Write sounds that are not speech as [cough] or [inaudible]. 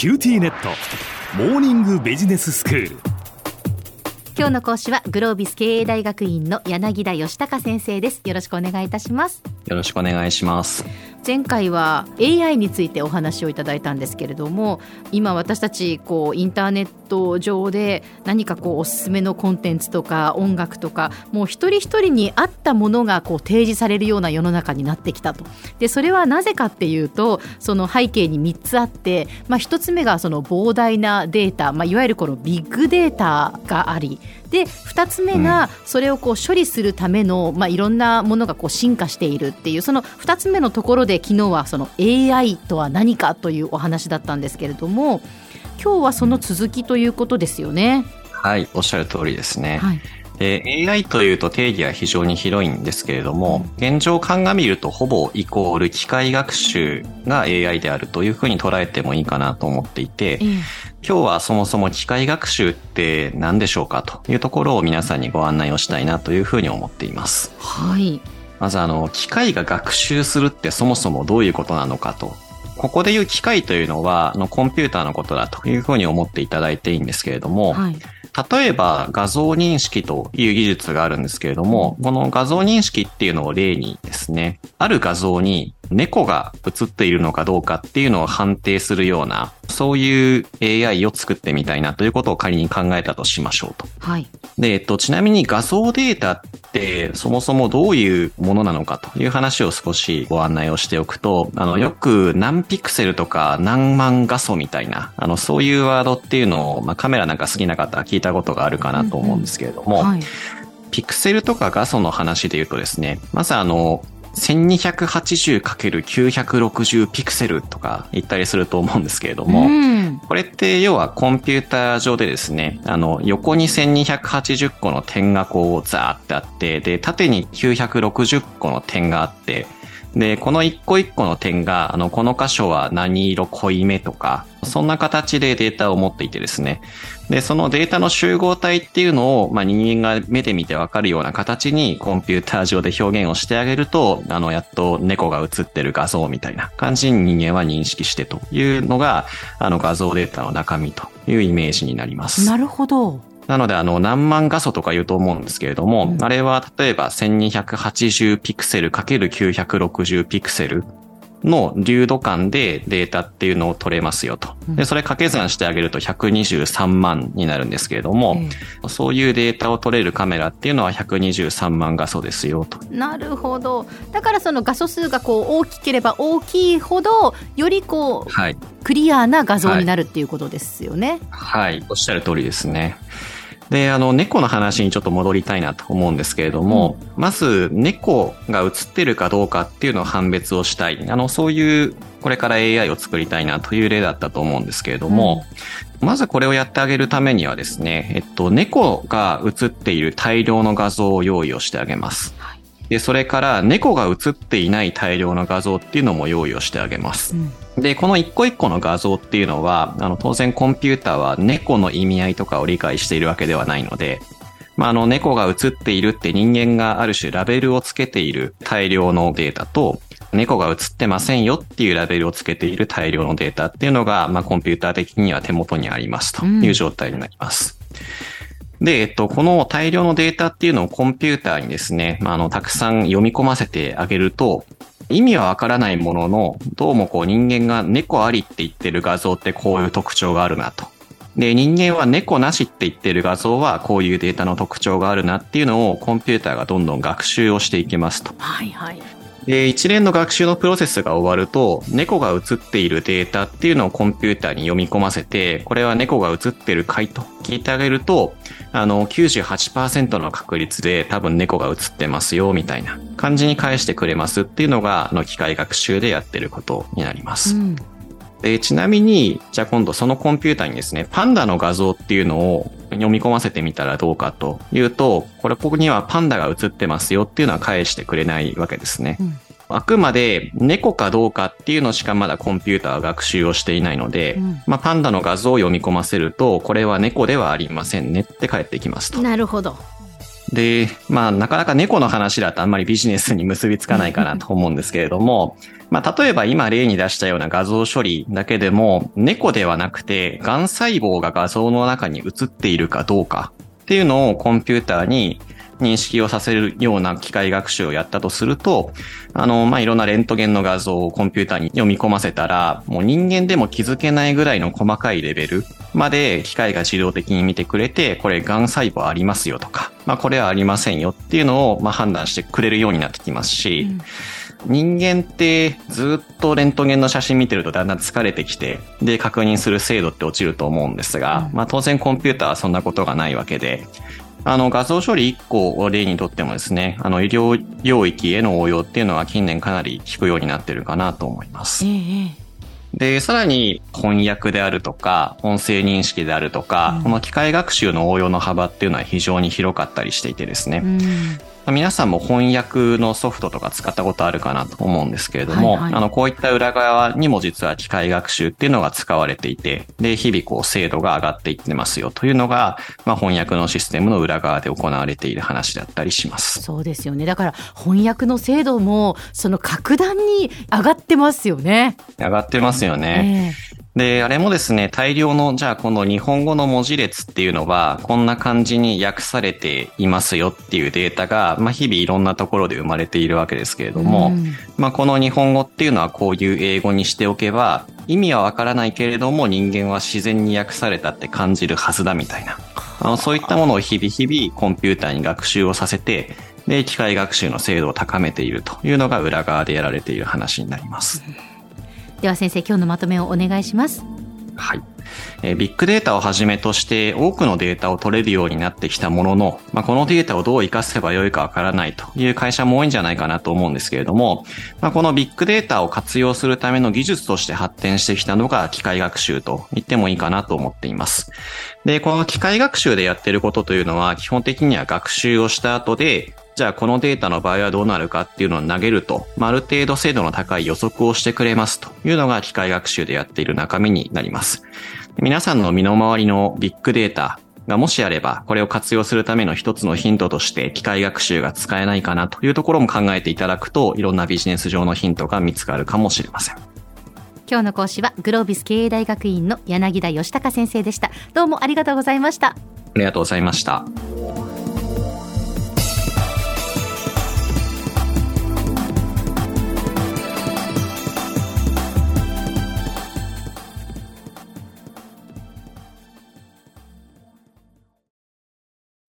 キューティーネット。モーニングビジネススクール。今日の講師はグロービス経営大学院の柳田義孝先生です。よろしくお願いいたします。よろしくお願いします。前回は AI についてお話をいただいたんですけれども今私たちこうインターネット上で何かこうおすすめのコンテンツとか音楽とかもう一人一人に合ったものがこう提示されるような世の中になってきたと。でそれはなぜかっていうとその背景に3つあって、まあ、1つ目がその膨大なデータ、まあ、いわゆるこのビッグデータがあり。で2つ目がそれをこう処理するための、まあ、いろんなものがこう進化しているっていうその2つ目のところで昨日はその AI とは何かというお話だったんですけれども今日はその続きということですよね。はいおっしゃる通りですね。はいで AI というと定義は非常に広いんですけれども、現状鑑みるとほぼイコール機械学習が AI であるというふうに捉えてもいいかなと思っていて、うん、今日はそもそも機械学習って何でしょうかというところを皆さんにご案内をしたいなというふうに思っています。はい。まずあの、機械が学習するってそもそもどういうことなのかと。ここでいう機械というのは、あの、コンピューターのことだというふうに思っていただいていいんですけれども、はい例えば画像認識という技術があるんですけれども、この画像認識っていうのを例にですね、ある画像に猫が映っているのかどうかっていうのを判定するような、そういう AI を作ってみたいなということを仮に考えたとしましょうと。はい。で、えっと、ちなみに画像データってそもそもどういうものなのかという話を少しご案内をしておくと、あの、よく何ピクセルとか何万画素みたいな、あの、そういうワードっていうのを、まあ、カメラなんか好きな方は聞いたことがあるかなと思うんですけれども、うんうん。はい、ピクセルとか画素の話で言うとですね、まずあの、1280×960 ピクセルとか言ったりすると思うんですけれども、うん、これって要はコンピューター上でですね、あの、横に1280個の点がこうザーってあって、で、縦に960個の点があって、で、この一個一個の点が、あの、この箇所は何色濃いめとか、そんな形でデータを持っていてですね。で、そのデータの集合体っていうのを、まあ、人間が目で見てわかるような形にコンピューター上で表現をしてあげると、あの、やっと猫が映ってる画像みたいな感じに人間は認識してというのが、あの画像データの中身というイメージになります。なるほど。なので、あの、何万画素とか言うと思うんですけれども、うん、あれは例えば1280ピクセル ×960 ピクセルの流度間でデータっていうのを取れますよと。で、それ掛け算してあげると123万になるんですけれども、うん、そういうデータを取れるカメラっていうのは123万画素ですよと。なるほど。だからその画素数がこう大きければ大きいほど、よりこう、はい、クリアな画像になるっていうことですよね。はい、はい、おっしゃる通りですね。で、あの、猫の話にちょっと戻りたいなと思うんですけれども、うん、まず、猫が映ってるかどうかっていうのを判別をしたい。あの、そういう、これから AI を作りたいなという例だったと思うんですけれども、うん、まずこれをやってあげるためにはですね、えっと、猫が映っている大量の画像を用意をしてあげます。はいで、それから猫が映っていない大量の画像っていうのも用意をしてあげます。うん、で、この一個一個の画像っていうのは、あの、当然コンピューターは猫の意味合いとかを理解しているわけではないので、まあ、あの、猫が映っているって人間がある種ラベルをつけている大量のデータと、猫が映ってませんよっていうラベルをつけている大量のデータっていうのが、まあ、コンピューター的には手元にありますという状態になります。うんで、えっと、この大量のデータっていうのをコンピューターにですね、まあ、あの、たくさん読み込ませてあげると、意味はわからないものの、どうもこう人間が猫ありって言ってる画像ってこういう特徴があるなと。で、人間は猫なしって言ってる画像はこういうデータの特徴があるなっていうのをコンピューターがどんどん学習をしていきますと。はいはい。で、一連の学習のプロセスが終わると、猫が映っているデータっていうのをコンピューターに読み込ませて、これは猫が映ってるかいと聞いてあげると、あの、98%の確率で多分猫が映ってますよ、みたいな感じに返してくれますっていうのが、あの、機械学習でやってることになります。うんで、ちなみに、じゃあ今度そのコンピューターにですね、パンダの画像っていうのを読み込ませてみたらどうかというと、これここにはパンダが映ってますよっていうのは返してくれないわけですね。うんあくまで猫かどうかっていうのしかまだコンピューターは学習をしていないので、うん、まあ、パンダの画像を読み込ませると、これは猫ではありませんねって返ってきますと。なるほど。で、まあ、なかなか猫の話だとあんまりビジネスに結びつかないかなと [laughs] 思うんですけれども、まあ、例えば今例に出したような画像処理だけでも、猫ではなくて、癌細胞が画像の中に映っているかどうかっていうのをコンピューターに認識をさせるような機械学習をやったとすると、あの、まあ、いろんなレントゲンの画像をコンピューターに読み込ませたら、もう人間でも気づけないぐらいの細かいレベルまで機械が自動的に見てくれて、これ癌細胞ありますよとか、まあ、これはありませんよっていうのを、まあ、判断してくれるようになってきますし、うん。人間ってずっとレントゲンの写真見てるとだんだん疲れてきて、で、確認する精度って落ちると思うんですが、まあ当然コンピューターはそんなことがないわけで、あの、画像処理1個を例にとってもですね、あの、医療領域への応用っていうのは近年かなり効くようになってるかなと思います。で、さらに翻訳であるとか、音声認識であるとか、うん、この機械学習の応用の幅っていうのは非常に広かったりしていてですね。うん皆さんも翻訳のソフトとか使ったことあるかなと思うんですけれども、はいはい、あの、こういった裏側にも実は機械学習っていうのが使われていて、で、日々こう精度が上がっていってますよというのが、まあ、翻訳のシステムの裏側で行われている話だったりします。そうですよね。だから翻訳の精度もその格段に上がってますよね。上がってますよね。えーで、あれもですね、大量の、じゃあこの日本語の文字列っていうのは、こんな感じに訳されていますよっていうデータが、まあ日々いろんなところで生まれているわけですけれども、うん、まあこの日本語っていうのはこういう英語にしておけば、意味はわからないけれども人間は自然に訳されたって感じるはずだみたいな。あのそういったものを日々日々コンピューターに学習をさせて、で、機械学習の精度を高めているというのが裏側でやられている話になります。うんでは先生今日のまとめをお願いしますはい。えビッグデータをはじめとして多くのデータを取れるようになってきたものの、まあ、このデータをどう活かせばよいかわからないという会社も多いんじゃないかなと思うんですけれども、まあ、このビッグデータを活用するための技術として発展してきたのが機械学習と言ってもいいかなと思っています。で、この機械学習でやってることというのは基本的には学習をした後でじゃあこのデータの場合はどうなるかっていうのを投げると、まあ、ある程度精度の高い予測をしてくれますというのが機械学習でやっている中身になります。皆さんの身の回りのビッグデータがもしあれば、これを活用するための一つのヒントとして機械学習が使えないかなというところも考えていただくと、いろんなビジネス上のヒントが見つかるかもしれません。今日の講師はグロービス経営大学院の柳田義孝先生でした。どうもありがとうございました。ありがとうございました。